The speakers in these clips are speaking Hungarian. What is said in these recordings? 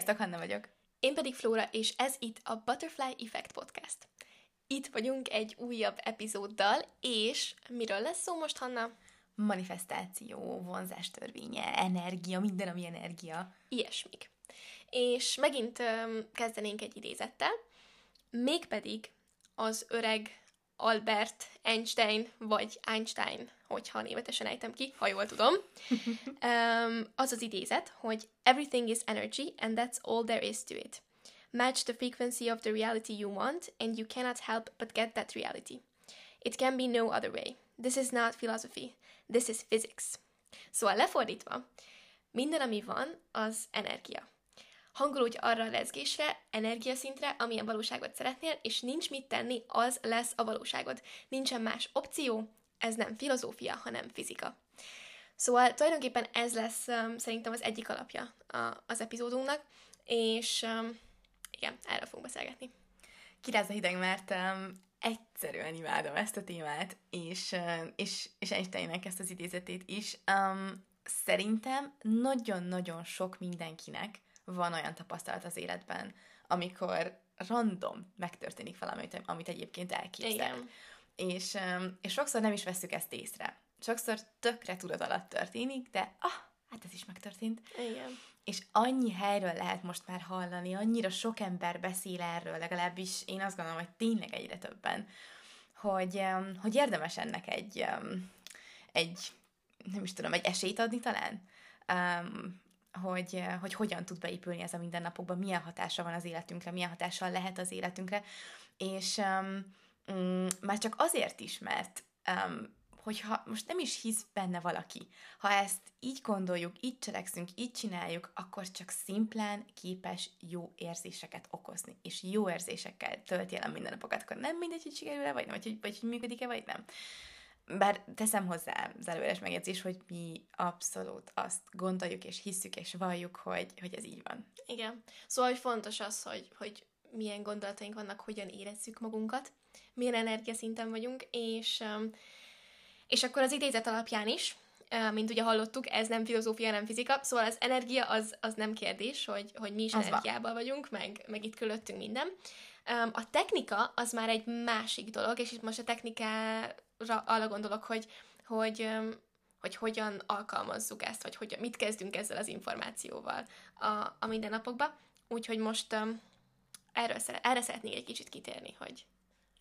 Sziasztok, Hanna vagyok. Én pedig Flóra, és ez itt a Butterfly Effect Podcast. Itt vagyunk egy újabb epizóddal, és miről lesz szó most, Hanna? Manifestáció, vonzás törvénye, energia, minden, ami energia. Ilyesmik. És megint um, kezdenénk egy idézettel, mégpedig az öreg Albert Einstein, vagy Einstein, hogyha németesen ejtem ki, ha jól tudom. um, az az idézet, hogy Everything is energy, and that's all there is to it. Match the frequency of the reality you want, and you cannot help but get that reality. It can be no other way. This is not philosophy. This is physics. Szóval lefordítva, minden, ami van, az energia. Hangolódj arra a lezgésre, energiaszintre, amilyen valóságot szeretnél, és nincs mit tenni, az lesz a valóságod. Nincsen más opció, ez nem filozófia, hanem fizika. Szóval tulajdonképpen ez lesz um, szerintem az egyik alapja a, az epizódunknak, és um, igen, erről fogunk beszélgetni. Kiráz a hideg, mert um, egyszerűen imádom ezt a témát, és, uh, és, és Einsteinnek ezt az idézetét is. Um, szerintem nagyon-nagyon sok mindenkinek van olyan tapasztalat az életben, amikor random megtörténik valami, amit egyébként elképzel. Igen. És, és sokszor nem is veszük ezt észre. Sokszor tökre tudat alatt történik, de ah, hát ez is megtörtént. Igen. És annyi helyről lehet most már hallani, annyira sok ember beszél erről, legalábbis én azt gondolom, hogy tényleg egyre többen, hogy, hogy érdemes ennek egy, egy, nem is tudom, egy esélyt adni talán. Um, hogy, hogy hogyan tud beépülni ez a mindennapokban, milyen hatása van az életünkre, milyen hatással lehet az életünkre, és um, um, már csak azért is, mert um, hogyha most nem is hisz benne valaki, ha ezt így gondoljuk, így cselekszünk, így csináljuk, akkor csak szimplán képes jó érzéseket okozni, és jó érzésekkel tölti el a mindennapokat, akkor nem mindegy, hogy sikerül-e, vagy nem, vagy, vagy hogy működik-e, vagy nem. Bár teszem hozzá az előres megjegyzés, hogy mi abszolút azt gondoljuk és hisszük és valljuk, hogy, hogy ez így van. Igen. Szóval hogy fontos az, hogy, hogy milyen gondolataink vannak, hogyan érezzük magunkat, milyen energiaszinten vagyunk, és, um, és akkor az idézet alapján is, uh, mint ugye hallottuk, ez nem filozófia, nem fizika, szóval az energia az, az nem kérdés, hogy, hogy mi is az energiában van. vagyunk, meg, meg itt körülöttünk minden. Um, a technika az már egy másik dolog, és itt most a technikára arra gondolok, hogy, hogy, hogy hogyan alkalmazzuk ezt, vagy hogy mit kezdünk ezzel az információval a, a mindennapokban. Úgyhogy most um, erről szere, erre szeretnék egy kicsit kitérni, hogy...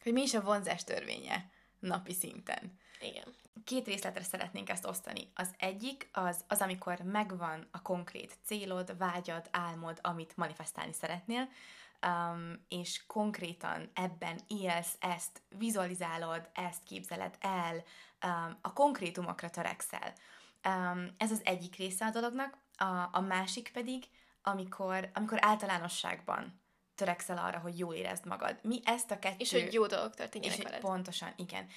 Hogy mi is a vonzás törvénye napi szinten. Igen. Két részletre szeretnénk ezt osztani. Az egyik az, az amikor megvan a konkrét célod, vágyad, álmod, amit manifestálni szeretnél, um, és konkrétan ebben élsz, ezt vizualizálod, ezt képzeled el, um, a konkrétumokra törekszel. Um, ez az egyik része a dolognak, a, a másik pedig, amikor, amikor általánosságban törekszel arra, hogy jól érezd magad. Mi ezt a kettő... És hogy jó dolgok történjenek és veled. Pontosan, igen.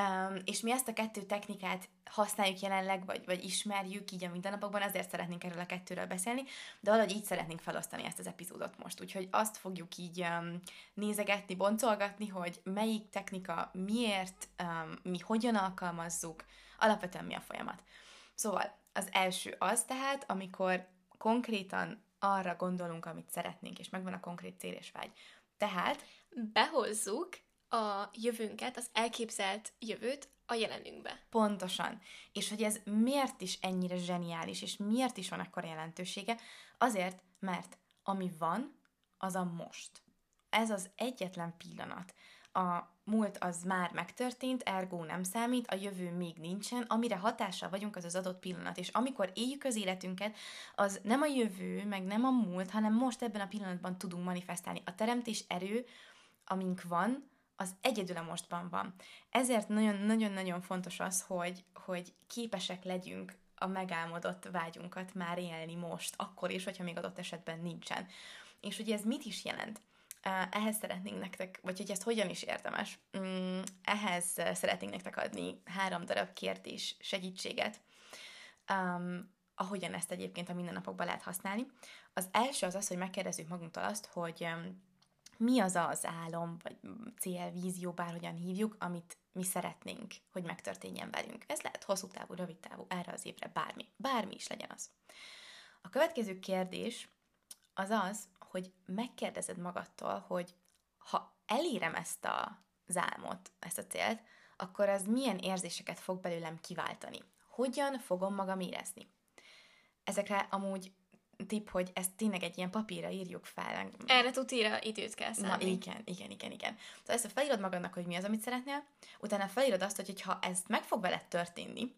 Um, és mi ezt a kettő technikát használjuk jelenleg, vagy, vagy ismerjük így a mindennapokban, azért szeretnénk erről a kettőről beszélni, de valahogy így szeretnénk felosztani ezt az epizódot most. Úgyhogy azt fogjuk így um, nézegetni, boncolgatni, hogy melyik technika miért, um, mi hogyan alkalmazzuk, alapvetően mi a folyamat. Szóval az első az tehát, amikor konkrétan arra gondolunk, amit szeretnénk, és megvan a konkrét cél és vágy. Tehát behozzuk a jövőnket, az elképzelt jövőt a jelenünkbe. Pontosan. És hogy ez miért is ennyire zseniális, és miért is van akkora jelentősége? Azért, mert ami van, az a most. Ez az egyetlen pillanat. A múlt az már megtörtént, ergo nem számít, a jövő még nincsen, amire hatással vagyunk, az az adott pillanat. És amikor éljük az életünket, az nem a jövő, meg nem a múlt, hanem most ebben a pillanatban tudunk manifestálni. A teremtés erő, amink van, az egyedül a mostban van. Ezért nagyon-nagyon-nagyon fontos az, hogy, hogy képesek legyünk a megálmodott vágyunkat már élni most, akkor is, hogyha még adott esetben nincsen. És ugye ez mit is jelent? Ehhez szeretnénk nektek, vagy hogy ezt hogyan is érdemes, mm, ehhez szeretnénk nektek adni három darab kérdés segítséget, um, ahogyan ezt egyébként a mindennapokban lehet használni. Az első az az, hogy megkérdezzük magunktól azt, hogy mi az az álom, vagy cél, vízió, bárhogyan hívjuk, amit mi szeretnénk, hogy megtörténjen velünk. Ez lehet hosszú távú, rövid távú, erre az évre bármi. Bármi is legyen az. A következő kérdés az az, hogy megkérdezed magadtól, hogy ha elérem ezt a álmot, ezt a célt, akkor az milyen érzéseket fog belőlem kiváltani. Hogyan fogom magam érezni? Ezekre amúgy tipp, hogy ezt tényleg egy ilyen papírra írjuk fel. Erre tutíra időt kell szállni. Na igen, igen, igen, igen. Szóval ezt felírod magadnak, hogy mi az, amit szeretnél, utána felírod azt, hogy ha ez meg fog veled történni,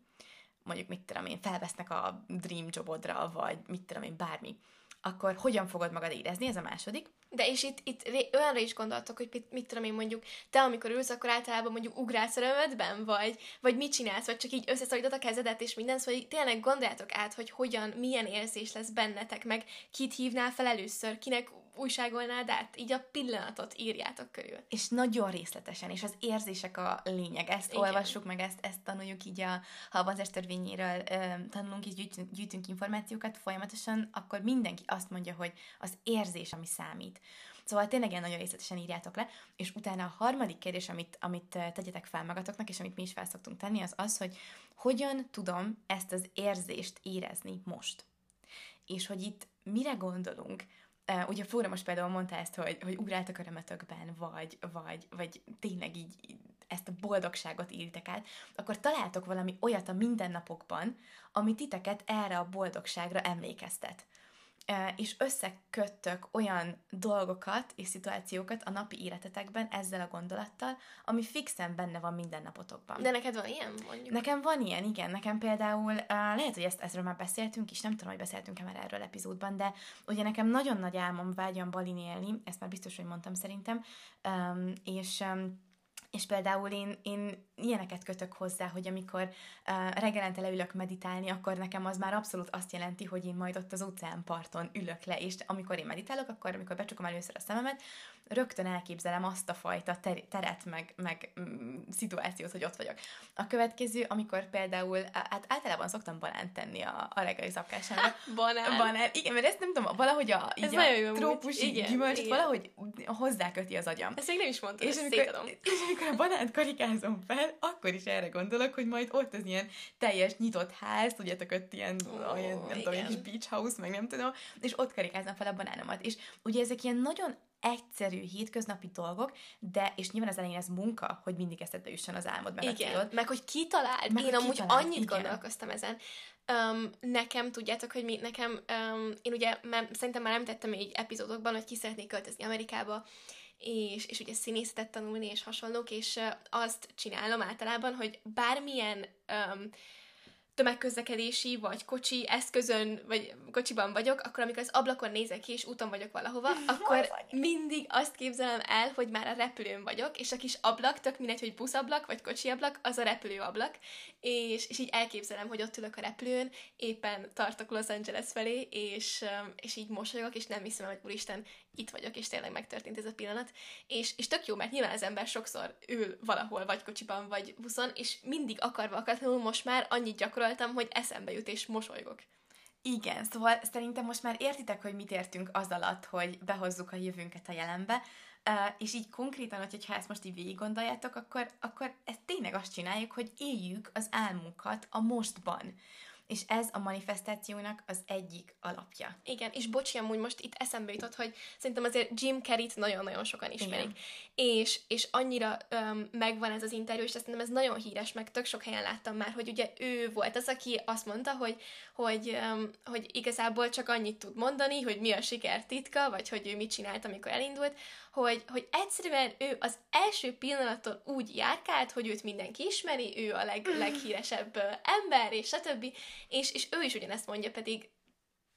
mondjuk mit tudom én, felvesznek a dream jobodra, vagy mit tudom én, bármi, akkor hogyan fogod magad érezni, ez a második. De és itt, itt olyanra is gondoltok, hogy mit, mit tudom én mondjuk, te amikor ülsz, akkor általában mondjuk ugrálsz a römödben, vagy, vagy mit csinálsz, vagy csak így összeszorítod a kezedet, és minden, szóval tényleg gondoljátok át, hogy hogyan, milyen érzés lesz bennetek, meg kit hívnál fel először, kinek újságolnád át, így a pillanatot írjátok körül. És nagyon részletesen, és az érzések a lényeg. Ezt Igen. olvassuk meg, ezt, ezt tanuljuk így a halbanzás törvényéről, tanulunk és gyűjtünk, gyűjtünk információkat folyamatosan, akkor mindenki azt mondja, hogy az érzés, ami számít. Szóval tényleg ilyen nagyon részletesen írjátok le, és utána a harmadik kérdés, amit, amit tegyetek fel magatoknak, és amit mi is fel szoktunk tenni, az az, hogy hogyan tudom ezt az érzést érezni most. És hogy itt mire gondolunk, Uh, ugye Flóra most például mondta ezt, hogy, hogy ugráltak a remetökben, vagy, vagy, vagy tényleg így ezt a boldogságot írtek át, akkor találtok valami olyat a mindennapokban, ami titeket erre a boldogságra emlékeztet és összeköttök olyan dolgokat és szituációkat a napi életetekben ezzel a gondolattal, ami fixen benne van minden napotokban. De neked van ilyen, mondjuk? Nekem van ilyen, igen. Nekem például, lehet, hogy ezt, ezről már beszéltünk is, nem tudom, hogy beszéltünk-e már erről epizódban, de ugye nekem nagyon nagy álmom vágyam balin élni, ezt már biztos, hogy mondtam szerintem, és és például én, én ilyeneket kötök hozzá, hogy amikor uh, reggelente leülök meditálni, akkor nekem az már abszolút azt jelenti, hogy én majd ott az óceánparton ülök le, és amikor én meditálok, akkor amikor becsukom először a szememet, rögtön elképzelem azt a fajta ter- teret, meg, meg mm, szituációt, hogy ott vagyok. A következő, amikor például, hát általában szoktam banánt tenni a, a reggeli szapkására. banán? Banán, igen, mert ezt nem tudom, valahogy a, így a trópusi gyümölcsöt valahogy hozzáköti az agyam. Ezt még nem is mondtad, és amikor, és amikor a banánt karikázom fel, akkor is erre gondolok, hogy majd ott az ilyen teljes nyitott ház, tudjátok, ott ilyen, oh, olyan, nem igen. tudom, ilyen kis beach house, meg nem tudom, és ott karikázom fel a banánomat. És ugye ezek ilyen nagyon egyszerű, hétköznapi dolgok, de, és nyilván az elején ez munka, hogy mindig eszedbe jusson az álmod, meg igen, a meg hogy kitaláld. Meg, én amúgy kitaláld, annyit igen. gondolkoztam ezen. Um, nekem, tudjátok, hogy mi, nekem, um, én ugye mert szerintem már említettem egy epizódokban, hogy ki szeretnék költözni Amerikába, és, és ugye színészetet tanulni, és hasonlók, és uh, azt csinálom általában, hogy bármilyen um, tömegközlekedési vagy kocsi eszközön, vagy kocsiban vagyok, akkor amikor az ablakon nézek ki, és úton vagyok valahova, akkor mindig azt képzelem el, hogy már a repülőn vagyok, és a kis ablak, tök mindegy, hogy buszablak, vagy kocsi ablak, az a repülőablak, és, és így elképzelem, hogy ott ülök a repülőn, éppen tartok Los Angeles felé, és, és így mosolyogok, és nem hiszem, hogy úristen, itt vagyok, és tényleg megtörtént ez a pillanat. És, és tök jó, mert nyilván az ember sokszor ül valahol, vagy kocsiban, vagy buszon, és mindig akarva akatlanul most már annyit gyakoroltam, hogy eszembe jut, és mosolygok. Igen, szóval szerintem most már értitek, hogy mit értünk az alatt, hogy behozzuk a jövőnket a jelenbe, és így konkrétan, hogyha ezt most így végig gondoljátok, akkor, akkor ezt tényleg azt csináljuk, hogy éljük az álmunkat a mostban. És ez a manifestációnak az egyik alapja. Igen, és bocsi, amúgy most itt eszembe jutott, hogy szerintem azért Jim Carrey-t nagyon-nagyon sokan ismerik. És, és annyira um, megvan ez az interjú, és szerintem ez nagyon híres, meg tök sok helyen láttam már, hogy ugye ő volt az, aki azt mondta, hogy, hogy, um, hogy igazából csak annyit tud mondani, hogy mi a siker titka, vagy hogy ő mit csinált, amikor elindult, hogy, hogy egyszerűen ő az első pillanattól úgy járkált, hogy őt mindenki ismeri, ő a leg, leghíresebb ember, és stb. És, és ő is ugyanezt mondja, pedig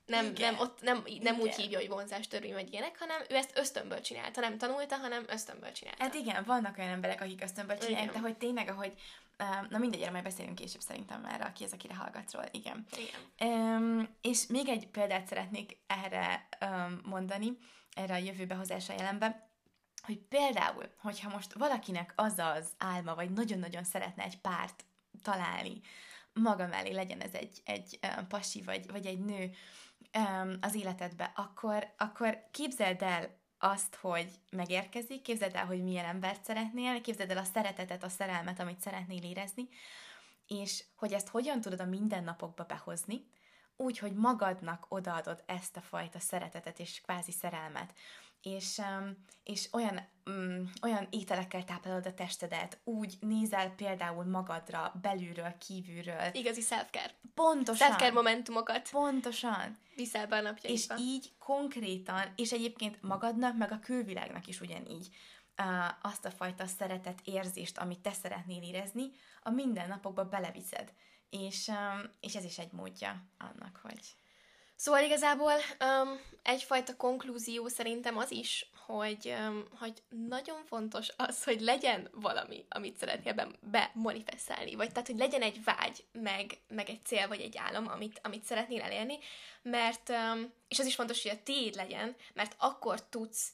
nem, nem, ott, nem, nem úgy hívja, hogy vonzás törvény vagy ilyenek, hanem ő ezt ösztönből csinálta, nem tanulta, hanem ösztönből csinálta. Hát igen, vannak olyan emberek, akik ösztönből csinálják, igen. de hogy tényleg, ahogy Na mindegy, erre majd beszélünk később szerintem már, aki az, akire hallgatsz róla. Igen. Igen. Um, és még egy példát szeretnék erre um, mondani, erre a jövőbe hozása hogy például, hogyha most valakinek az az álma, vagy nagyon-nagyon szeretne egy párt találni, maga mellé legyen ez egy, egy pasi, vagy, vagy egy nő az életedbe, akkor, akkor képzeld el azt, hogy megérkezik, képzeld el, hogy milyen embert szeretnél, képzeld el a szeretetet, a szerelmet, amit szeretnél érezni, és hogy ezt hogyan tudod a mindennapokba behozni, úgy, hogy magadnak odaadod ezt a fajta szeretetet és kvázi szerelmet és, és olyan, um, olyan ételekkel táplálod a testedet, úgy nézel például magadra, belülről, kívülről. Igazi self-care. Pontosan. Self-care momentumokat. Pontosan. Viszel be a napjaidba. És így konkrétan, és egyébként magadnak, meg a külvilágnak is ugyanígy azt a fajta szeretet érzést, amit te szeretnél érezni, a mindennapokba beleviszed. És, és ez is egy módja annak, hogy Szóval igazából um, egyfajta konklúzió szerintem az is, hogy, um, hogy nagyon fontos az, hogy legyen valami, amit szeretnél be, bemanifestálni, vagy tehát, hogy legyen egy vágy, meg, meg egy cél, vagy egy álom, amit, amit szeretnél elérni, mert, um, és az is fontos, hogy a tiéd legyen, mert akkor tudsz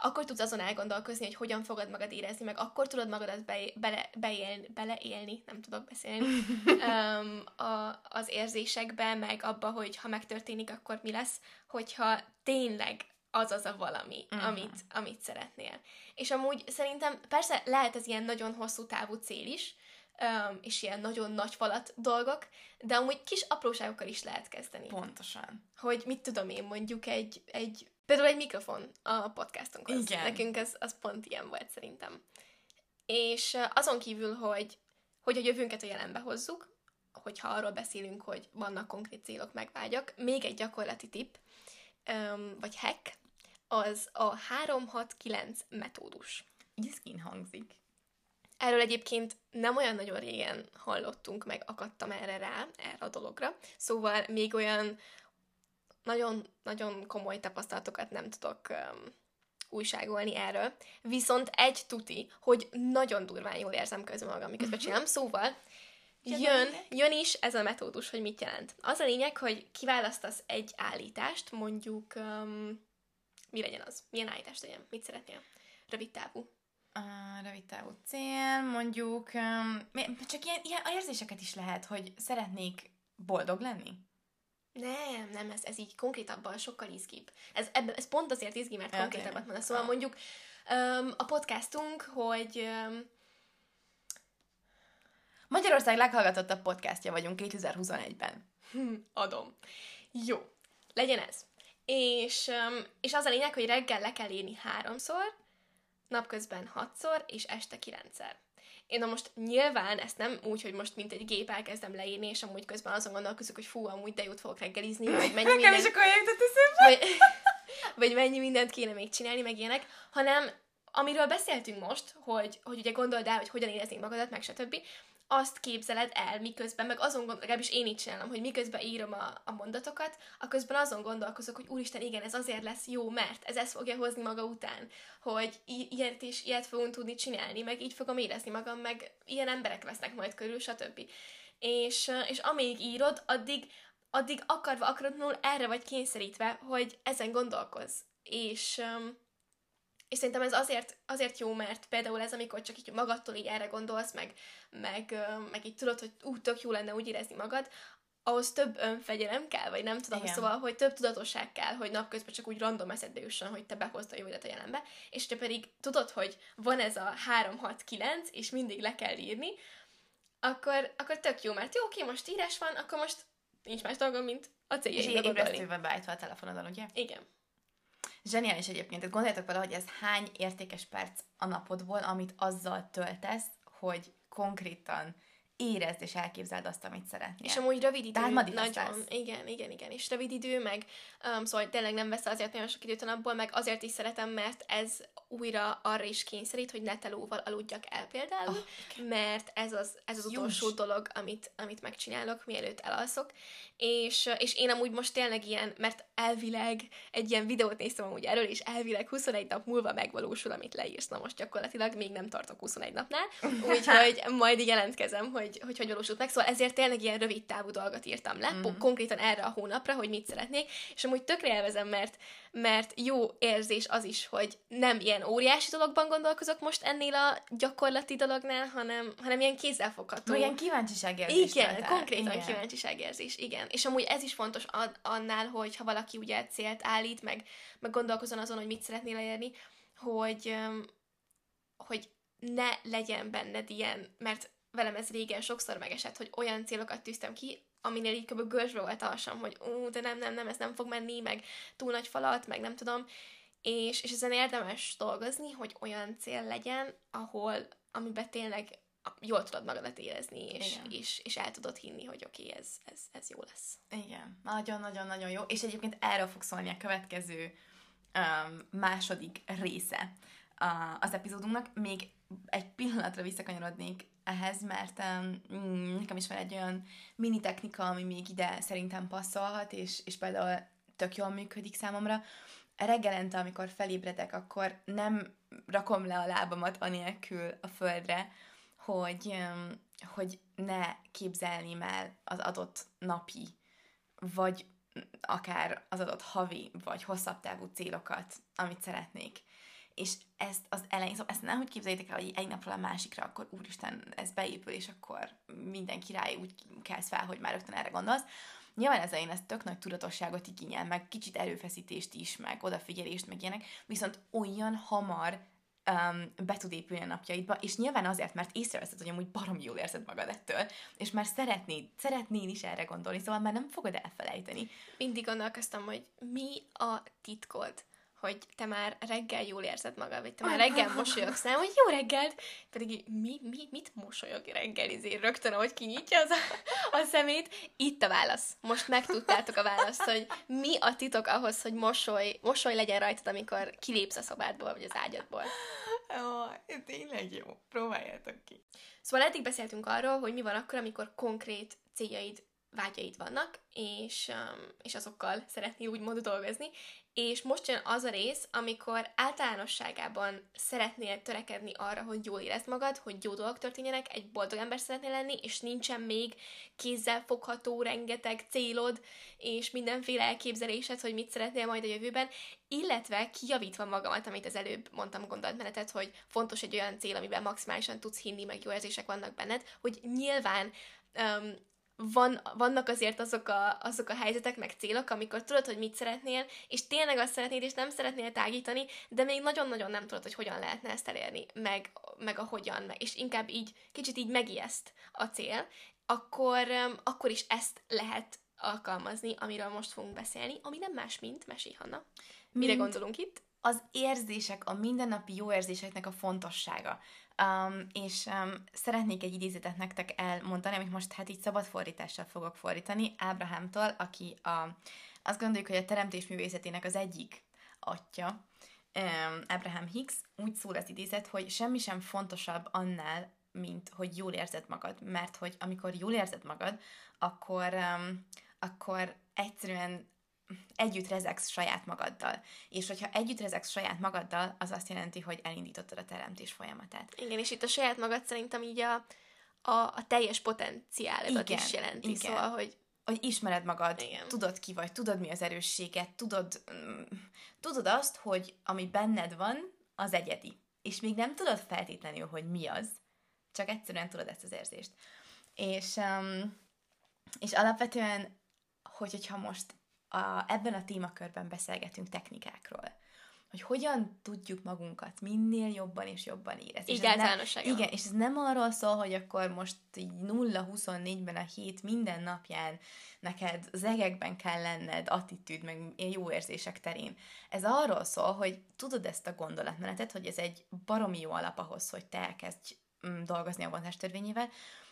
akkor tudsz azon elgondolkozni, hogy hogyan fogod magad érezni, meg akkor tudod magadat be, bele, beélni, beleélni, nem tudok beszélni, um, a, az érzésekbe, meg abba, hogy ha megtörténik, akkor mi lesz, hogyha tényleg az az a valami, uh-huh. amit, amit szeretnél. És amúgy szerintem persze lehet ez ilyen nagyon hosszú távú cél is, um, és ilyen nagyon nagy falat dolgok, de amúgy kis apróságokkal is lehet kezdeni. Pontosan. Hogy mit tudom én, mondjuk egy, egy Például egy mikrofon a podcastunkhoz. Igen. Nekünk ez, az pont ilyen volt szerintem. És azon kívül, hogy, hogy a jövőnket a jelenbe hozzuk, hogyha arról beszélünk, hogy vannak konkrét célok, megvágyak, még egy gyakorlati tipp, vagy hack, az a 369 metódus. Iszkin hangzik. Erről egyébként nem olyan nagyon régen hallottunk, meg akadtam erre rá, erre a dologra. Szóval még olyan nagyon-nagyon komoly tapasztalatokat nem tudok um, újságolni erről. Viszont egy tuti, hogy nagyon durván jól érzem közben magam, miközben uh-huh. csinálom. Szóval jön, jön is ez a metódus, hogy mit jelent. Az a lényeg, hogy kiválasztasz egy állítást, mondjuk um, mi legyen az? Milyen állítást legyen? Mit szeretnél? Rövid távú. A rövid távú cél, mondjuk, um, csak ilyen, ilyen érzéseket is lehet, hogy szeretnék boldog lenni. Nem, nem, ez, ez így konkrétabban sokkal izgibb. Ez, ebben, ez pont azért izgi, mert okay. konkrétabbat mondasz. Szóval mondjuk um, a podcastunk, hogy um, Magyarország leghallgatottabb podcastja vagyunk 2021-ben. Hm, adom. Jó, legyen ez. És, um, és az a lényeg, hogy reggel le kell írni háromszor, napközben hatszor, és este kilencszer. Én na most nyilván ezt nem úgy, hogy most mint egy gép elkezdem leírni, és amúgy közben azon gondolkozok, hogy fú, amúgy de jót fogok reggelizni, vagy mennyi mindent... is akkor vagy, vagy mennyi mindent kéne még csinálni, meg ilyenek, hanem amiről beszéltünk most, hogy, hogy ugye gondold el, hogy hogyan éreznénk magadat, meg stb azt képzeled el, miközben, meg azon gondol, legalábbis én így csinálom, hogy miközben írom a, a mondatokat, a közben azon gondolkozok, hogy úristen, igen, ez azért lesz jó, mert ez ezt fogja hozni maga után, hogy i- ilyet és ilyet fogunk tudni csinálni, meg így fogom érezni magam, meg ilyen emberek vesznek majd körül, stb. És, és amíg írod, addig, addig akarva akaratlanul erre vagy kényszerítve, hogy ezen gondolkozz. És, és szerintem ez azért, azért jó, mert például ez, amikor csak így magadtól így erre gondolsz, meg, meg, meg így tudod, hogy úgy tök jó lenne úgy érezni magad, ahhoz több önfegyelem kell, vagy nem tudom, Igen. szóval, hogy több tudatosság kell, hogy napközben csak úgy random eszedbe jusson, hogy te behozd a jó a jelenbe, és te pedig tudod, hogy van ez a 3-6-9, és mindig le kell írni, akkor, akkor tök jó, mert jó, oké, most írás van, akkor most nincs más dolgom, mint a céljaimra És ébresztőben beállítva a telefonodon, ugye? Igen. Zseniális egyébként. Tehát gondoljátok vele, hogy ez hány értékes perc a napodból, amit azzal töltesz, hogy konkrétan érezd és elképzeld azt, amit szeretnél. És amúgy rövid idő. Tehát nagyon. Igen, igen, igen. És rövid idő, meg um, szóval tényleg nem vesz azért nagyon sok időt a napból, meg azért is szeretem, mert ez újra arra is kényszerít, hogy netelóval aludjak el például, oh, okay. mert ez az, ez az utolsó Jus. dolog, amit, amit megcsinálok, mielőtt elalszok. És, és én amúgy most tényleg ilyen, mert elvileg egy ilyen videót néztem amúgy erről, és elvileg 21 nap múlva megvalósul, amit leírsz. Na most gyakorlatilag még nem tartok 21 napnál, úgyhogy majd jelentkezem, hogy hogy, hogy valósult meg. Szóval ezért tényleg ilyen rövid távú dolgot írtam le, mm-hmm. konkrétan erre a hónapra, hogy mit szeretnék, és amúgy tökre élvezem, mert mert jó érzés az is, hogy nem ilyen óriási dologban gondolkozok most ennél a gyakorlati dolognál, hanem, hanem ilyen kézzelfogható. Ilyen kíváncsiságérzés. Igen, el. konkrétan igen. kíváncsiságérzés, igen. És amúgy ez is fontos annál, hogy ha valaki ugye célt állít, meg, meg gondolkozon azon, hogy mit szeretnél elérni, hogy, hogy ne legyen benned ilyen, mert velem ez régen sokszor megesett, hogy olyan célokat tűztem ki, aminél így kb. görcsbe volt a hasam, hogy ú, de nem, nem, nem, ez nem fog menni, meg túl nagy falat, meg nem tudom. És, és ezen érdemes dolgozni, hogy olyan cél legyen, ahol, amiben tényleg jól tudod magadat érezni, és, és, és el tudod hinni, hogy oké, okay, ez, ez, ez jó lesz. Igen, nagyon-nagyon-nagyon jó. És egyébként erről fog szólni a következő um, második része uh, az epizódunknak. Még egy pillanatra visszakanyarodnék ehhez, mert um, nekem is van egy olyan mini technika, ami még ide szerintem passzolhat, és, és például tök jól működik számomra. Reggelente, amikor felébredek, akkor nem rakom le a lábamat anélkül a földre, hogy, hogy ne képzelném el az adott napi, vagy akár az adott havi, vagy hosszabb távú célokat, amit szeretnék. És ezt az elején, szóval ezt nem úgy képzeljétek el, hogy egy napról a másikra, akkor úristen, ez beépül, és akkor minden király úgy kezd fel, hogy már rögtön erre gondolsz. Nyilván ez én ez tök nagy tudatosságot igényel, meg kicsit erőfeszítést is, meg odafigyelést, meg ilyenek, viszont olyan hamar um, be tud épülni a napjaidba, és nyilván azért, mert észreveszed, hogy amúgy barom jól érzed magad ettől, és már szeretnéd, szeretnéd is erre gondolni, szóval már nem fogod elfelejteni. Mindig gondolkoztam, hogy mi a titkod hogy te már reggel jól érzed magad, vagy te már reggel mosolyogsz, nem, hogy jó reggelt, pedig mi, mi, mit mosolyog reggel, izé, rögtön, ahogy kinyitja az a, a szemét. Itt a válasz. Most megtudtátok a választ, hogy mi a titok ahhoz, hogy mosoly, mosoly legyen rajtad, amikor kilépsz a szobádból, vagy az ágyadból. Ó, tényleg jó. Próbáljátok ki. Szóval eddig beszéltünk arról, hogy mi van akkor, amikor konkrét céljaid vágyaid vannak, és, és azokkal szeretnél úgymond dolgozni, és most jön az a rész, amikor általánosságában szeretnél törekedni arra, hogy jól érezd magad, hogy jó dolgok történjenek, egy boldog ember szeretnél lenni, és nincsen még kézzel fogható rengeteg célod, és mindenféle elképzelésed, hogy mit szeretnél majd a jövőben, illetve kijavítva magamat, amit az előbb mondtam gondolatmenetet, hogy fontos egy olyan cél, amiben maximálisan tudsz hinni, meg jó érzések vannak benned, hogy nyilván van, vannak azért azok a, azok a helyzetek, meg célok, amikor tudod, hogy mit szeretnél, és tényleg azt szeretnéd, és nem szeretnél tágítani, de még nagyon-nagyon nem tudod, hogy hogyan lehetne ezt elérni, meg, meg a hogyan, meg, és inkább így, kicsit így megijeszt a cél, akkor, akkor is ezt lehet alkalmazni, amiről most fogunk beszélni, ami nem más, mint Mesé Hanna. Mire mint gondolunk itt? Az érzések, a mindennapi jó érzéseknek a fontossága. Um, és um, szeretnék egy idézetet nektek elmondani, amit most hát így szabad fordítással fogok fordítani, Ábrahámtól, aki a, azt gondoljuk, hogy a teremtés művészetének az egyik atya, um, Abraham Hicks, úgy szól az idézet, hogy semmi sem fontosabb annál, mint hogy jól érzed magad, mert hogy amikor jól érzed magad, akkor, um, akkor egyszerűen együtt rezegsz saját magaddal. És hogyha együtt rezegsz saját magaddal, az azt jelenti, hogy elindítottad a teremtés folyamatát. Igen, és itt a saját magad szerintem így a, a, a teljes potenciálodat is jelenti. Igen. Szóval, hogy hogy ismered magad, Igen. tudod ki vagy, tudod mi az erősséget, tudod, mm, tudod azt, hogy ami benned van, az egyedi. És még nem tudod feltétlenül, hogy mi az, csak egyszerűen tudod ezt az érzést. És, um, és alapvetően, hogy, hogyha most a, ebben a témakörben beszélgetünk technikákról hogy hogyan tudjuk magunkat minél jobban és jobban érezni. Így általánosságban. Igen, és ez nem arról szól, hogy akkor most így 0-24-ben a hét minden napján neked zegekben kell lenned, attitűd, meg jó érzések terén. Ez arról szól, hogy tudod ezt a gondolatmenetet, hogy ez egy baromi jó alap ahhoz, hogy te elkezdj mm, dolgozni a vonástörvényével,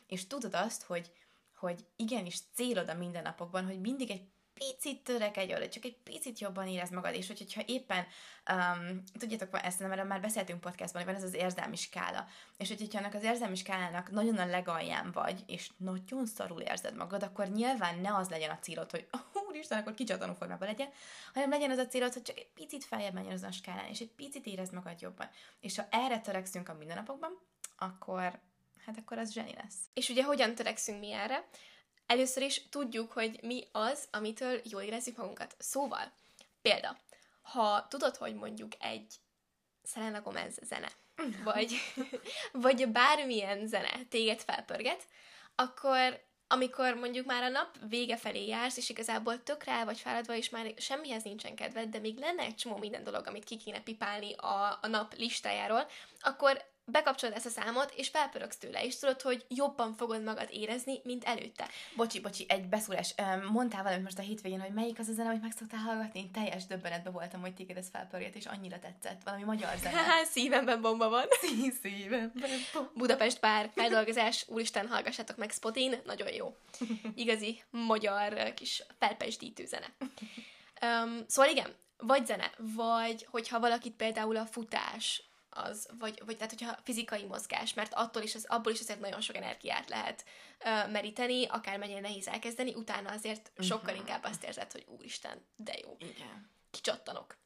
és tudod azt, hogy hogy igenis célod a mindennapokban, hogy mindig egy picit törekedj oda, csak egy picit jobban érez magad, és hogy, hogyha éppen, um, tudjátok, ezt nem, már beszéltünk podcastban, hogy van ez az érzelmi skála, és hogy, hogyha annak az érzelmi skálának nagyon a legalján vagy, és nagyon szarul érzed magad, akkor nyilván ne az legyen a célod, hogy úristen, akkor kicsattanó formában legyen, hanem legyen az a célod, hogy csak egy picit feljebb menjen az a skálán, és egy picit érezd magad jobban. És ha erre törekszünk a mindennapokban, akkor hát akkor az zseni lesz. És ugye hogyan törekszünk mi erre? Először is tudjuk, hogy mi az, amitől jól érezzük magunkat. Szóval, példa, ha tudod, hogy mondjuk egy Selena Gomez zene, vagy, vagy bármilyen zene téged felpörget, akkor amikor mondjuk már a nap vége felé jársz, és igazából tökre el vagy fáradva, és már semmihez nincsen kedved, de még lenne egy csomó minden dolog, amit ki kéne pipálni a, a nap listájáról, akkor bekapcsolod ezt a számot, és felpörögsz tőle, és tudod, hogy jobban fogod magad érezni, mint előtte. Bocsi, bocsi, egy beszúrás. Öm, Mondtál valamit most a hétvégén, hogy melyik az a zene, amit meg szoktál hallgatni? Én teljes döbbenetben voltam, hogy téged ez felpörget, és annyira tetszett. Valami magyar zene. Szívemben bomba van. Szívem. Budapest pár feldolgozás, úristen, hallgassátok meg Spotin, nagyon jó. Igazi magyar kis felpesdítő zene. Um, szóval igen, vagy zene, vagy hogyha valakit például a futás, az, vagy, vagy tehát hogyha fizikai mozgás, mert attól is, az, abból is azért nagyon sok energiát lehet uh, meríteni, akármennyire nehéz elkezdeni, utána azért sokkal inkább azt érzed, hogy úristen, de jó Igen. kicsattanok.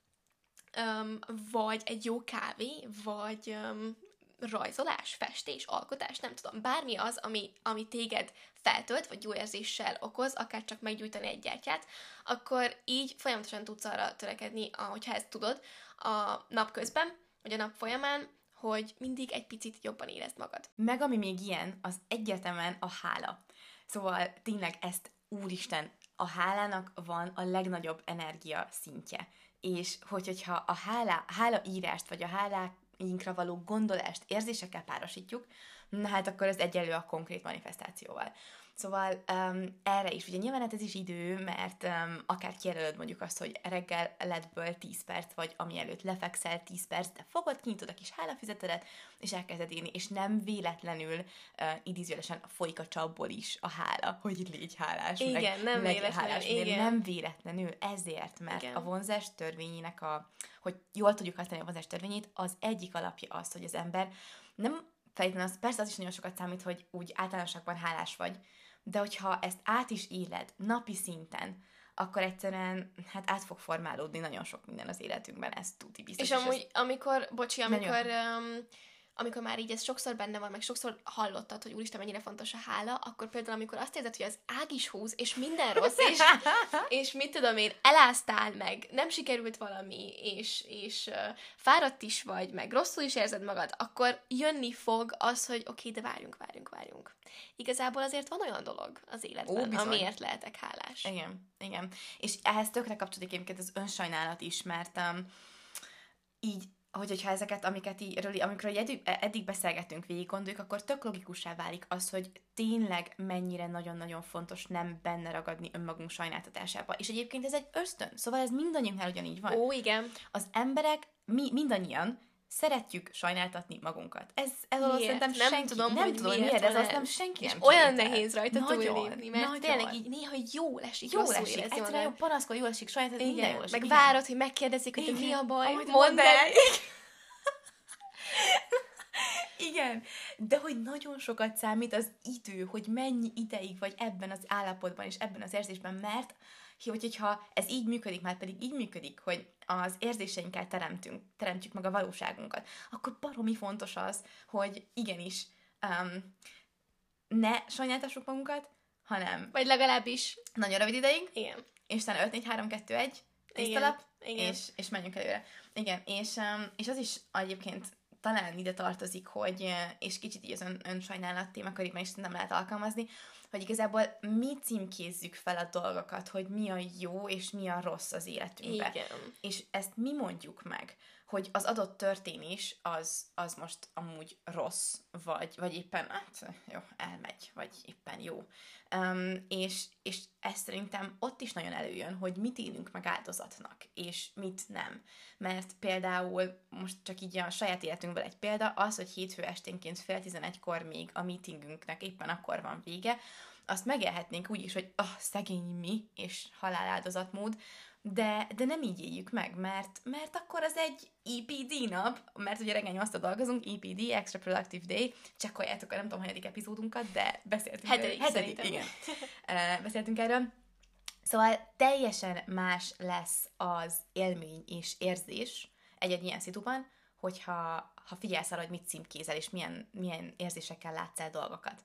Um, vagy egy jó kávé, vagy um, rajzolás, festés, alkotás, nem tudom, bármi az, ami, ami téged feltölt, vagy jó érzéssel okoz, akár csak meggyújtani egy gyertyát, akkor így folyamatosan tudsz arra törekedni, hogyha ezt tudod, a nap közben, vagy a nap folyamán, hogy mindig egy picit jobban érezd magad. Meg ami még ilyen, az egyértelműen a hála. Szóval tényleg ezt, úristen, a hálának van a legnagyobb energia szintje. És hogy, hogyha a hála, hálaírást, vagy a háláinkra való gondolást érzésekkel párosítjuk, na hát akkor ez egyelő a konkrét manifestációval. Szóval um, erre is, ugye nyilván hát ez is idő, mert um, akár kijelölöd mondjuk azt, hogy reggel ledből 10 perc, vagy ami előtt lefekszel 10 perc, de fogod, kinyitod a kis hálafüzetedet, és elkezded írni, és nem véletlenül uh, idézőjelesen folyik a csapból is a hála, hogy légy hálás. Igen, nem legyél véletlenül, miért igen. Nem véletlenül, ezért, mert Igen. a vonzás törvényének a, hogy jól tudjuk használni a vonzás törvényét, az egyik alapja az, hogy az ember nem feltétlenül az, persze az is nagyon sokat számít, hogy úgy általánosakban hálás vagy, de hogyha ezt át is éled napi szinten, akkor egyszerűen hát át fog formálódni nagyon sok minden az életünkben, ez tuti biztos. És amúgy, amikor, bocsi, amikor, um, amikor már így ez sokszor benne van, meg sokszor hallottad, hogy úristen, mennyire fontos a hála, akkor például, amikor azt érzed, hogy az ág is húz, és minden rossz, és, és mit tudom én, eláztál meg, nem sikerült valami, és, és uh, fáradt is vagy, meg rosszul is érzed magad, akkor jönni fog az, hogy oké, okay, de várjunk, várjunk, várjunk. Igazából azért van olyan dolog az életben, Ó, bizony. amiért lehetek hálás. Igen, igen. És ehhez tökre kapcsolódik egyébként az önsajnálat is, mert um, így, hogy, hogyha ezeket, amiket így, ről- amikről eddig, eddig beszélgettünk, végig gondoljuk, akkor tök logikussá válik az, hogy tényleg mennyire nagyon-nagyon fontos nem benne ragadni önmagunk sajnáltatásába. És egyébként ez egy ösztön, szóval ez mindannyiunknál ugyanígy van. Ó, igen. Az emberek, mi mindannyian szeretjük sajnáltatni magunkat. Ez, ez Miért? szerintem Nem senki, tudom, nem hogy tudom, miért miért, ez azt nem senki nem olyan nehéz rajta Nagyon, túllépni, mert nagyon. tényleg így néha jól esik, Jól rosszul esik, érezni egyszerűen jó panaszkod, jól esik, sajnáltatni, minden jól esik. meg igen. várod, hogy megkérdezik, hogy mi a baj, Amit mondd el. Igen, de hogy nagyon sokat számít az idő, hogy mennyi ideig vagy ebben az állapotban és ebben az érzésben, mert hogy, hogyha ez így működik, már pedig így működik, hogy az érzéseinkkel teremtünk, teremtjük meg a valóságunkat, akkor baromi fontos az, hogy igenis um, ne sajnáltassuk magunkat, hanem Vagy legalábbis, nagyon rövid ideig, igen. és utána 5, 4, 3, 2, 1, Igen, tisztalap, igen. és, és menjünk előre. Igen, és, um, és az is egyébként talán ide tartozik, hogy, és kicsit így az ön, önsajnálat témakörében is nem lehet alkalmazni, hogy igazából mi címkézzük fel a dolgokat, hogy mi a jó és mi a rossz az életünkben. Igen. És ezt mi mondjuk meg, hogy az adott történés az, az most amúgy rossz, vagy, vagy éppen, hát jó, elmegy, vagy éppen jó. Um, és, és ez szerintem ott is nagyon előjön, hogy mit élünk meg áldozatnak, és mit nem. Mert például, most csak így a saját életünkből egy példa, az, hogy hétfő esténként fél tizenegykor még a meetingünknek éppen akkor van vége, azt megélhetnénk úgy is, hogy ah, szegény mi, és haláláldozatmód, de, de nem így éljük meg, mert, mert akkor az egy EPD nap, mert ugye reggel 8 dolgozunk, EPD, Extra Productive Day, csekkoljátok a nem tudom, hanyadik epizódunkat, de beszéltünk Hetedik, erről. szerintem. igen. Beszéltünk erről. Szóval teljesen más lesz az élmény és érzés egy-egy ilyen szituban, hogyha ha figyelsz arra, hogy mit címkézel, és milyen, milyen érzésekkel látsz el dolgokat.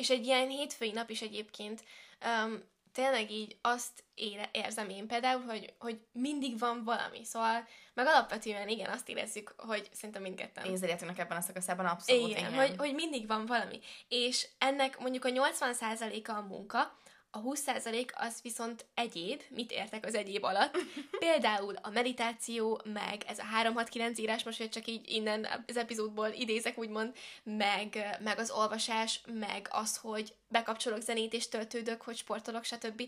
És egy ilyen hétfői nap is egyébként um, tényleg így azt ére, érzem én például, hogy, hogy mindig van valami. Szóval, meg alapvetően igen, azt érezzük, hogy szerintem mindketten. Én életünknek ebben a szakaszában abszolút. Igen, hogy, hogy mindig van valami. És ennek mondjuk a 80%-a a munka, A 20% az viszont egyéb, mit értek az egyéb alatt? Például a meditáció, meg ez a 369 írás, most hogy csak így innen az epizódból idézek, úgymond, meg, meg az olvasás, meg az, hogy bekapcsolok zenét és töltődök, hogy sportolok, stb.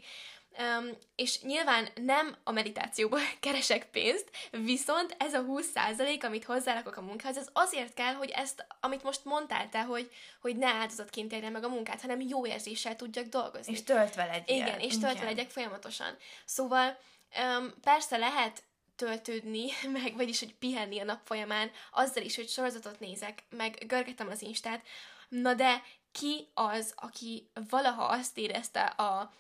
Um, és nyilván nem a meditációból keresek pénzt, viszont ez a 20% amit hozzárakok a munkához, ez azért kell, hogy ezt, amit most mondtál te, hogy, hogy ne áldozatként érjen meg a munkát, hanem jó érzéssel tudjak dolgozni. És töltve legyél. Igen, és töltve legyek folyamatosan. Szóval um, persze lehet töltődni, meg vagyis, hogy pihenni a nap folyamán, azzal is, hogy sorozatot nézek, meg görgetem az Instát, na de ki az, aki valaha azt érezte a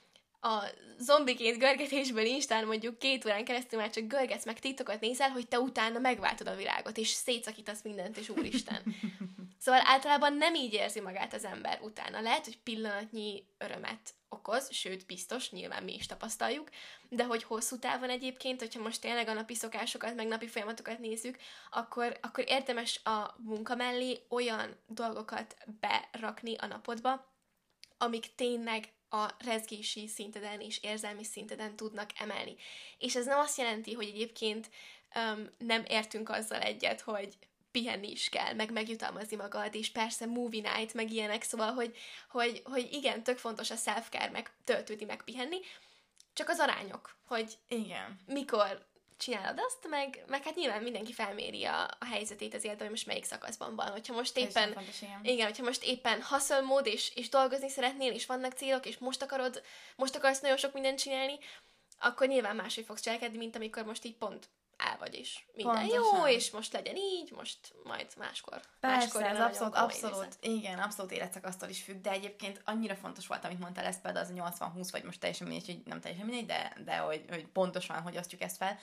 a zombiként görgetésből Instán mondjuk két órán keresztül már csak görgetsz meg TikTokot nézel, hogy te utána megváltod a világot, és szétszakítasz mindent, és úristen. Szóval általában nem így érzi magát az ember utána. Lehet, hogy pillanatnyi örömet okoz, sőt, biztos, nyilván mi is tapasztaljuk, de hogy hosszú távon egyébként, hogyha most tényleg a napi szokásokat, meg napi folyamatokat nézzük, akkor, akkor érdemes a munka mellé olyan dolgokat berakni a napodba, amik tényleg a rezgési szinteden és érzelmi szinteden tudnak emelni. És ez nem azt jelenti, hogy egyébként um, nem értünk azzal egyet, hogy pihenni is kell, meg megjutalmazni magad, és persze movie night, meg ilyenek, szóval, hogy, hogy, hogy igen, tök fontos a self-care, meg töltődni, meg pihenni, csak az arányok, hogy igen. mikor csinálod azt, meg, meg hát nyilván mindenki felméri a, a helyzetét az életben, hogy most melyik szakaszban van. Hogyha most éppen, fontos, igen. igen. hogyha most éppen hustle mód, és, és dolgozni szeretnél, és vannak célok, és most akarod, most akarsz nagyon sok mindent csinálni, akkor nyilván máshogy fogsz cselekedni, mint amikor most így pont el vagy is. Minden Pontosan. jó, és most legyen így, most majd máskor. Persze, máskor ez abszolút, abszolút, igen, abszolút életszakasztól is függ, de egyébként annyira fontos volt, amit mondtál, ez például az a 80-20, vagy most teljesen mindegy, hogy nem teljesen mindegy, de, de hogy, hogy pontosan, hogy osztjuk ezt fel,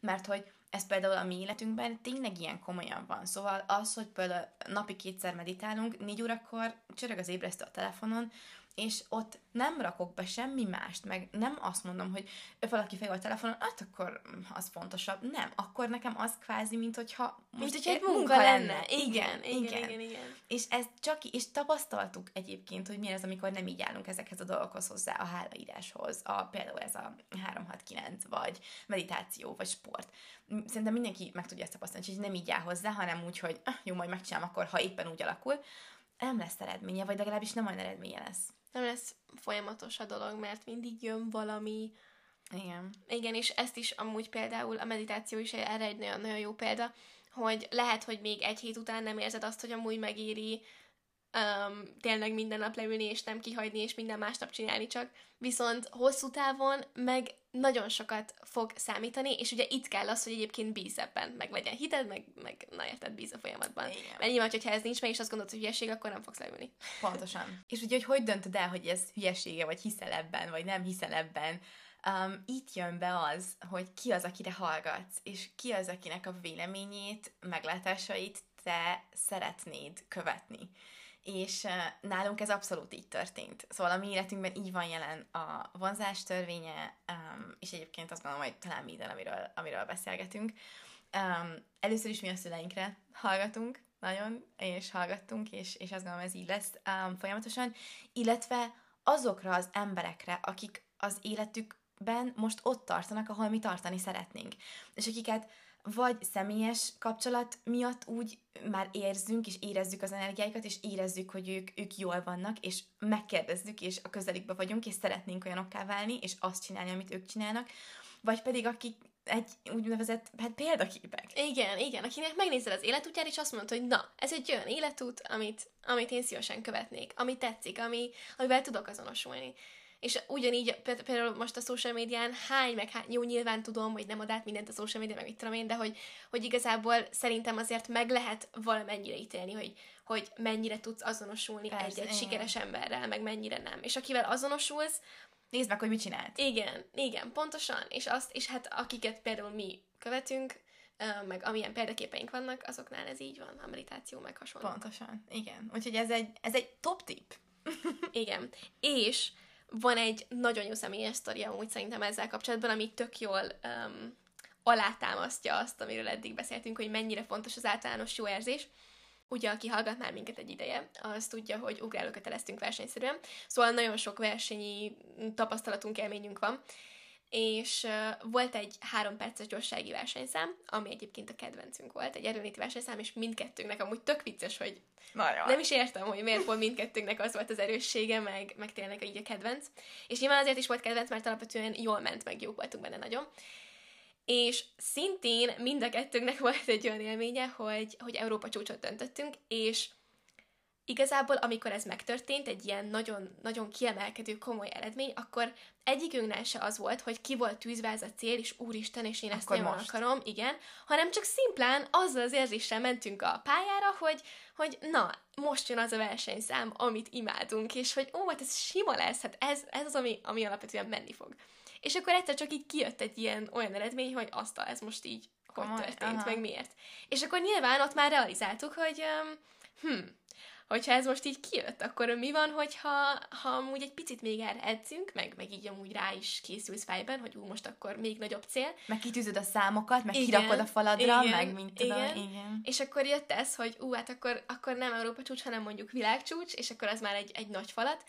mert hogy ez például a mi életünkben tényleg ilyen komolyan van. Szóval az, hogy például napi kétszer meditálunk, négy órakor csörög az ébresztő a telefonon, és ott nem rakok be semmi mást, meg nem azt mondom, hogy valaki fel a telefonon, hát akkor az fontosabb. Nem, akkor nekem az kvázi, mint hogyha mint hogyha egy munka, munka lenne. lenne. Igen, igen, igen, igen, igen. És ez csak, és tapasztaltuk egyébként, hogy mi az, amikor nem így állunk ezekhez a dolgokhoz hozzá, a hálaíráshoz, a, például ez a 369, vagy meditáció, vagy sport. Szerintem mindenki meg tudja ezt tapasztalni, hogy nem így áll hozzá, hanem úgy, hogy ah, jó, majd megcsinálom akkor, ha éppen úgy alakul, nem lesz eredménye, vagy legalábbis nem olyan eredménye lesz nem lesz folyamatos a dolog, mert mindig jön valami. Igen. Igen, és ezt is amúgy például a meditáció is erre egy nagyon, nagyon jó példa, hogy lehet, hogy még egy hét után nem érzed azt, hogy amúgy megéri um, tényleg minden nap leülni, és nem kihagyni, és minden másnap csinálni csak. Viszont hosszú távon meg nagyon sokat fog számítani, és ugye itt kell az, hogy egyébként bíz ebben, meg legyen hited, meg, meg na érted, bíz a folyamatban. Igen. Mert nyilván, hogyha ez nincs meg, és azt gondolod, hogy hülyeség, akkor nem fogsz leülni. Pontosan. és ugye, hogy hogy döntöd el, hogy ez hülyesége, vagy hiszel ebben, vagy nem hiszel ebben, um, itt jön be az, hogy ki az, akire hallgatsz, és ki az, akinek a véleményét, meglátásait te szeretnéd követni és nálunk ez abszolút így történt. Szóval a mi életünkben így van jelen a vonzás törvénye, és egyébként azt gondolom, hogy talán minden, amiről, amiről beszélgetünk. Először is mi a szüleinkre hallgatunk, nagyon, és hallgattunk, és, és azt gondolom, ez így lesz folyamatosan, illetve azokra az emberekre, akik az életükben most ott tartanak, ahol mi tartani szeretnénk, és akiket vagy személyes kapcsolat miatt úgy már érzünk, és érezzük az energiáikat, és érezzük, hogy ők, ők jól vannak, és megkérdezzük, és a közelükbe vagyunk, és szeretnénk olyanokká válni, és azt csinálni, amit ők csinálnak, vagy pedig akik egy úgynevezett hát példaképek. Igen, igen, akinek megnézel az életútját, és azt mondod, hogy na, ez egy olyan életút, amit, amit én szívesen követnék, ami tetszik, ami, amivel tudok azonosulni. És ugyanígy például most a social médián hány, meg hány, jó, nyilván tudom, hogy nem ad át mindent a social média, meg mit tudom én, de hogy, hogy igazából szerintem azért meg lehet valamennyire ítélni, hogy, hogy mennyire tudsz azonosulni Persze, egy-egy sikeres emberrel, meg mennyire nem. És akivel azonosulsz, Nézd meg, hogy mit csinált. Igen, igen, pontosan. És azt, és hát akiket például mi követünk, meg amilyen példaképeink vannak, azoknál ez így van, a meditáció meg hasonló. Pontosan, igen. Úgyhogy ez egy, ez egy top tip. igen. És van egy nagyon jó személyes sztori amúgy szerintem ezzel kapcsolatban, ami tök jól um, alátámasztja azt, amiről eddig beszéltünk, hogy mennyire fontos az általános jó érzés. ugye aki hallgat már minket egy ideje, az tudja, hogy ugrálóköteleztünk versenyszerűen, szóval nagyon sok versenyi tapasztalatunk, élményünk van, és volt egy három perces gyorsági versenyszám, ami egyébként a kedvencünk volt, egy erőnéti versenyszám, és mindkettőnknek amúgy tök vicces, hogy Nagyon. nem is értem, hogy miért volt mindkettőnknek az volt az erőssége, meg, meg tényleg így a kedvenc. És nyilván azért is volt kedvenc, mert alapvetően jól ment, meg jók voltunk benne nagyon. És szintén mind a kettőnknek volt egy olyan élménye, hogy, hogy Európa csúcsot döntöttünk, és igazából, amikor ez megtörtént, egy ilyen nagyon, nagyon kiemelkedő, komoly eredmény, akkor egyikünknél se az volt, hogy ki volt tűzve ez a cél, és úristen, és én ezt Akkor most. akarom, igen, hanem csak szimplán azzal az érzéssel mentünk a pályára, hogy, hogy na, most jön az a versenyszám, amit imádunk, és hogy ó, hát ez sima lesz, hát ez, ez az, ami, ami alapvetően menni fog. És akkor egyszer csak így kijött egy ilyen olyan eredmény, hogy azt ez most így hogy Komoly, történt, aha. meg miért. És akkor nyilván ott már realizáltuk, hogy um, hm, hogyha ez most így kijött, akkor mi van, hogyha ha amúgy egy picit még erre edzünk, meg, meg így amúgy rá is készülsz fejben, hogy ú, most akkor még nagyobb cél, Meg kitűzöd a számokat, meg Igen, kirakod a faladra, igen, meg mint tudom, igen. igen. és akkor jött ez, hogy ú, hát akkor, akkor nem Európa csúcs, hanem mondjuk világcsúcs, és akkor az már egy, egy nagy falat,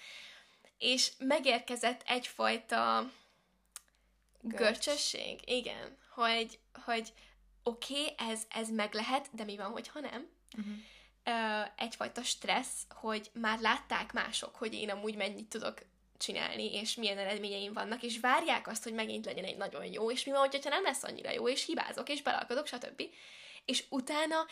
és megérkezett egyfajta Görcs. görcsösség, igen, hogy, hogy oké, okay, ez, ez meg lehet, de mi van, hogyha nem? Uh-huh. Egyfajta stressz, hogy már látták mások, hogy én amúgy mennyit tudok csinálni, és milyen eredményeim vannak, és várják azt, hogy megint legyen egy nagyon jó, és mi van, hogyha nem lesz annyira jó, és hibázok, és belalkodok, stb. És utána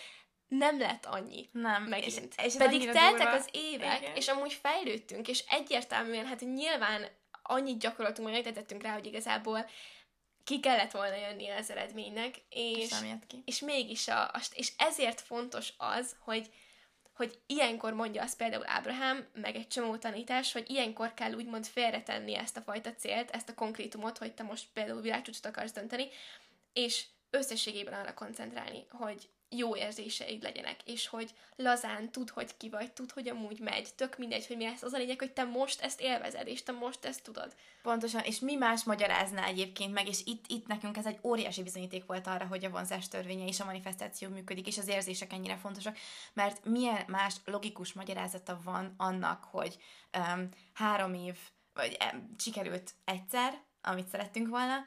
nem lett annyi Nem. megint. És, és Pedig teltek durva. az évek, Igen. és amúgy fejlődtünk, és egyértelműen, hát nyilván annyit gyakoroltunk, annyit edzettünk rá, hogy igazából ki kellett volna jönni az eredménynek, és, És ki. és mégis a, és ezért fontos az, hogy hogy ilyenkor mondja azt például Ábrahám, meg egy csomó tanítás, hogy ilyenkor kell úgymond félretenni ezt a fajta célt, ezt a konkrétumot, hogy te most például világcsúcsot akarsz dönteni, és összességében arra koncentrálni, hogy jó érzéseid legyenek, és hogy lazán tud, hogy ki vagy, tud, hogy amúgy megy. Tök mindegy, hogy mi lesz. Az a lényeg, hogy te most ezt élvezed, és te most ezt tudod. Pontosan, és mi más magyarázná egyébként meg, és itt, itt nekünk ez egy óriási bizonyíték volt arra, hogy a vonzás törvénye és a manifestáció működik, és az érzések ennyire fontosak, mert milyen más logikus magyarázata van annak, hogy um, három év, vagy um, sikerült egyszer, amit szerettünk volna,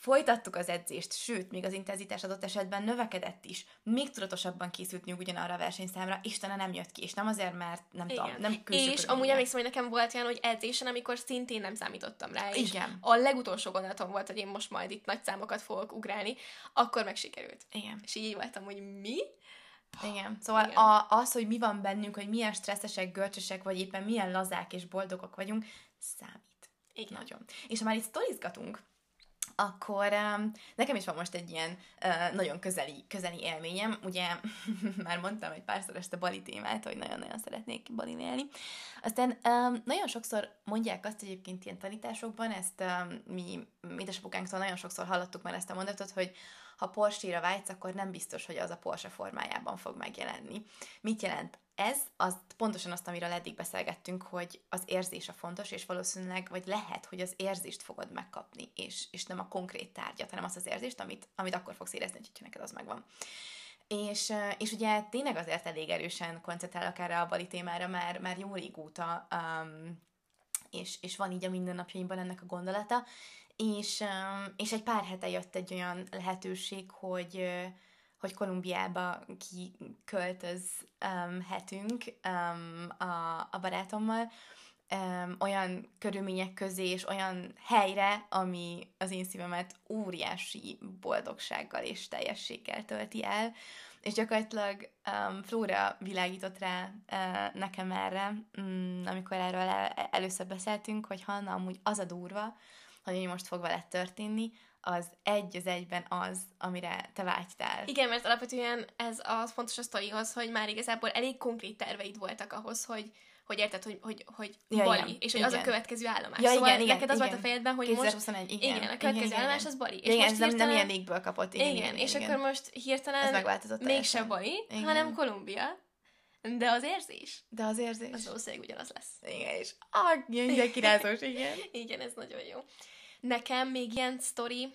folytattuk az edzést, sőt, még az intenzitás adott esetben növekedett is, még tudatosabban készültünk ugyanarra a versenyszámra, Istene nem jött ki, és nem azért, mert nem Igen. tudom, nem külső és amúgy emlékszem, hogy nekem volt olyan, hogy edzésen, amikor szintén nem számítottam rá, és Igen. a legutolsó gondolatom volt, hogy én most majd itt nagy számokat fogok ugrálni, akkor meg sikerült. Igen. És így voltam, hogy mi? Igen, szóval Igen. A, az, hogy mi van bennünk, hogy milyen stresszesek, görcsösek, vagy éppen milyen lazák és boldogok vagyunk, számít. Igen. Nagyon. És ha már itt sztorizgatunk, akkor um, nekem is van most egy ilyen uh, nagyon közeli, közeli élményem. Ugye már mondtam egy párszor ezt a bali témát, hogy nagyon-nagyon szeretnék balin élni. Aztán um, nagyon sokszor mondják azt egyébként ilyen tanításokban, ezt um, mi édesapukánktól nagyon sokszor hallottuk már ezt a mondatot, hogy ha Porsche-ra vágysz, akkor nem biztos, hogy az a Porsche formájában fog megjelenni. Mit jelent ez? Az pontosan azt, amiről eddig beszélgettünk, hogy az érzés a fontos, és valószínűleg, vagy lehet, hogy az érzést fogod megkapni, és, és nem a konkrét tárgyat, hanem azt az érzést, amit, amit akkor fogsz érezni, hogyha neked az megvan. És, és ugye tényleg azért elég erősen koncentrálok erre a bali témára, már, már jó régóta, um, és, és van így a mindennapjaimban ennek a gondolata, és, um, és egy pár hete jött egy olyan lehetőség, hogy, eh, hogy Kolumbiába kiköltözhetünk um, a, a barátommal, um, olyan körülmények közé és olyan helyre, ami az én szívemet óriási boldogsággal és teljességgel tölti el, és gyakorlatilag um, Flóra világított rá uh, nekem erre, um, amikor erről el, először beszéltünk, hogy Hanna, amúgy az a durva, hogy mi most fog veled történni, az egy az egyben az, amire te vágytál. Igen, mert alapvetően ez az fontos a sztorihoz, hogy már igazából elég konkrét terveid voltak ahhoz, hogy hogy érted, hogy, hogy, hogy Ja, Bali, igen, és hogy az a igen. következő állomás. Ja, szóval igen, igen, neked az igen. volt a fejedben, hogy most 2021, igen. igen, a következő igen, állomás igen. az Bali. És Ja, igen, most ez nem, nem hirtelen- ilyen légből kapott. Igen, Igen, és igen. akkor most hirtelen Ez megváltozott mégse. Bali, Igen. hanem Kolumbia. De az érzés, De az érzés. az valószínűleg ugyanaz lesz. Igen, és ah, ilyen kirázós, igen. Igen, ez nagyon jó. Nekem még ilyen sztori,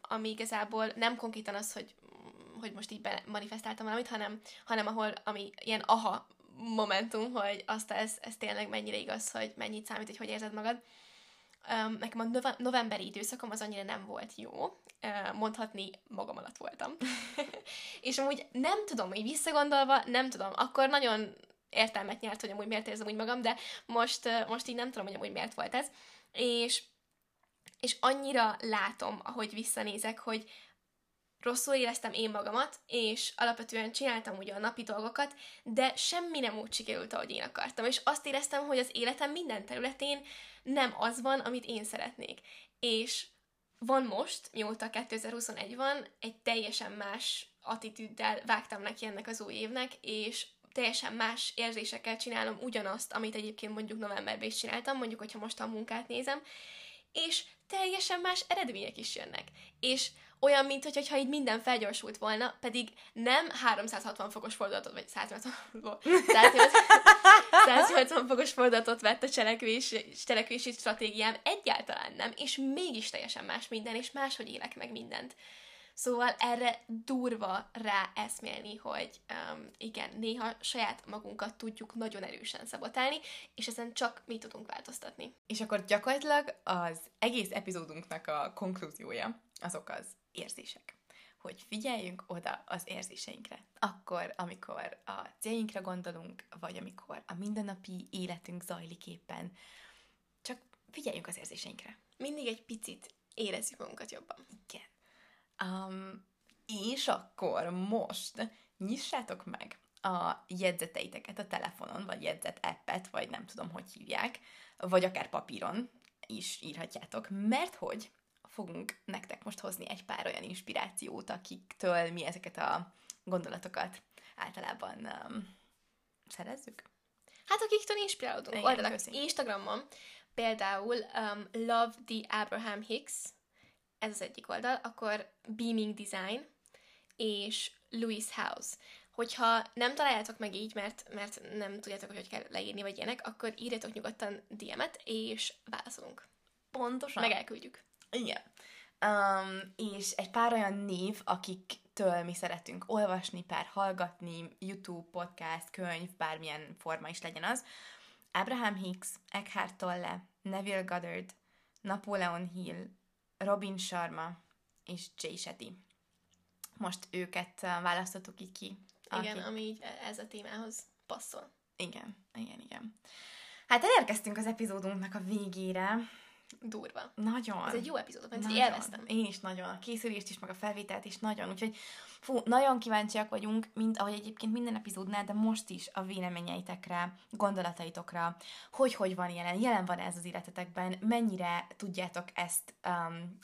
ami igazából nem konkrétan az, hogy hogy most így manifestáltam valamit, hanem, hanem ahol, ami ilyen aha momentum, hogy azt ez, ez tényleg mennyire igaz, hogy mennyit számít, hogy hogy érzed magad. Nekem a novemberi időszakom az annyira nem volt jó, mondhatni magam alatt voltam. és amúgy nem tudom, hogy visszagondolva, nem tudom, akkor nagyon értelmet nyert, hogy amúgy miért érzem úgy magam, de most, most így nem tudom, hogy amúgy miért volt ez. És, és annyira látom, ahogy visszanézek, hogy rosszul éreztem én magamat, és alapvetően csináltam ugye a napi dolgokat, de semmi nem úgy sikerült, ahogy én akartam. És azt éreztem, hogy az életem minden területén nem az van, amit én szeretnék. És van most, mióta 2021 van, egy teljesen más attitűddel vágtam neki ennek az új évnek, és teljesen más érzésekkel csinálom ugyanazt, amit egyébként mondjuk novemberben is csináltam, mondjuk, hogyha most a munkát nézem, és teljesen más eredmények is jönnek. És olyan, mint hogyha így minden felgyorsult volna, pedig nem 360 fokos fordulatot, vagy 180, 180, 180 fokos fordulatot vett a cselekvési, cselekvési stratégiám, egyáltalán nem, és mégis teljesen más minden, és máshogy élek meg mindent. Szóval erre durva rá eszmélni, hogy um, igen, néha saját magunkat tudjuk nagyon erősen szabotálni, és ezen csak mi tudunk változtatni. És akkor gyakorlatilag az egész epizódunknak a konklúziója azok az érzések. Hogy figyeljünk oda az érzéseinkre. Akkor, amikor a céljainkra gondolunk, vagy amikor a mindennapi életünk zajlik éppen, csak figyeljünk az érzéseinkre. Mindig egy picit érezzük magunkat jobban. Igen. Um, és akkor most nyissátok meg a jegyzeteiteket a telefonon, vagy jegyzet appet, vagy nem tudom, hogy hívják, vagy akár papíron is írhatjátok, mert hogy fogunk nektek most hozni egy pár olyan inspirációt, akiktől mi ezeket a gondolatokat általában um, szerezzük. Hát akiktől inspirálódunk. Oldalak Instagramon például um, Love the Abraham Hicks, ez az egyik oldal, akkor Beaming Design és Louis House. Hogyha nem találjátok meg így, mert, mert nem tudjátok, hogy hogy kell leírni, vagy ilyenek, akkor írjatok nyugodtan DM-et, és válaszolunk. Pontosan. Meg elküldjük. Igen. Um, és egy pár olyan név, akiktől mi szeretünk olvasni, pár hallgatni, YouTube, podcast, könyv, bármilyen forma is legyen az. Abraham Hicks, Eckhart Tolle, Neville Goddard, Napoleon Hill, Robin Sharma és Jay Shetty. Most őket választottuk így ki. Igen, akik... ami így ez a témához passzol. Igen, igen, igen. Hát elérkeztünk az epizódunknak a végére. Durva. Nagyon. Ez egy jó epizód, mert élveztem. Én is nagyon. A készülést is, meg a felvételt is nagyon. Úgyhogy fú, nagyon kíváncsiak vagyunk, mint ahogy egyébként minden epizódnál, de most is a véleményeitekre, gondolataitokra, hogy hogy van jelen, jelen van ez az életetekben, mennyire tudjátok ezt um,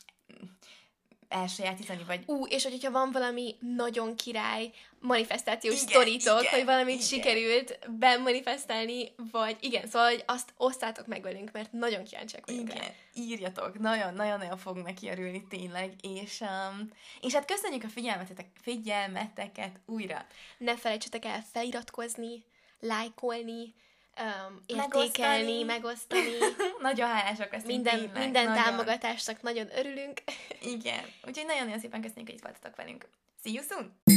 elsajátítani, vagy... Ú, és hogyha van valami nagyon király manifestációs igen, sztoritok, igen, hogy valamit igen. sikerült bemanifestálni, vagy igen, szóval hogy azt osztátok meg velünk, mert nagyon kíváncsiak vagyunk igen, rá. írjatok, nagyon-nagyon fogunk neki örülni tényleg, és, um, és hát köszönjük a figyelmetek, figyelmeteket újra. Ne felejtsetek el feliratkozni, lájkolni, um, értékelni, megosztani. megosztani. nagyon hálásak leszünk Minden, tényleg, minden nagyon. támogatásnak nagyon örülünk. Igen, úgyhogy nagyon-nagyon szépen köszönjük, hogy itt voltatok velünk. See you soon!